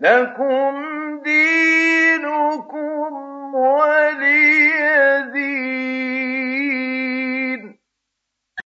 لكم دينكم وَ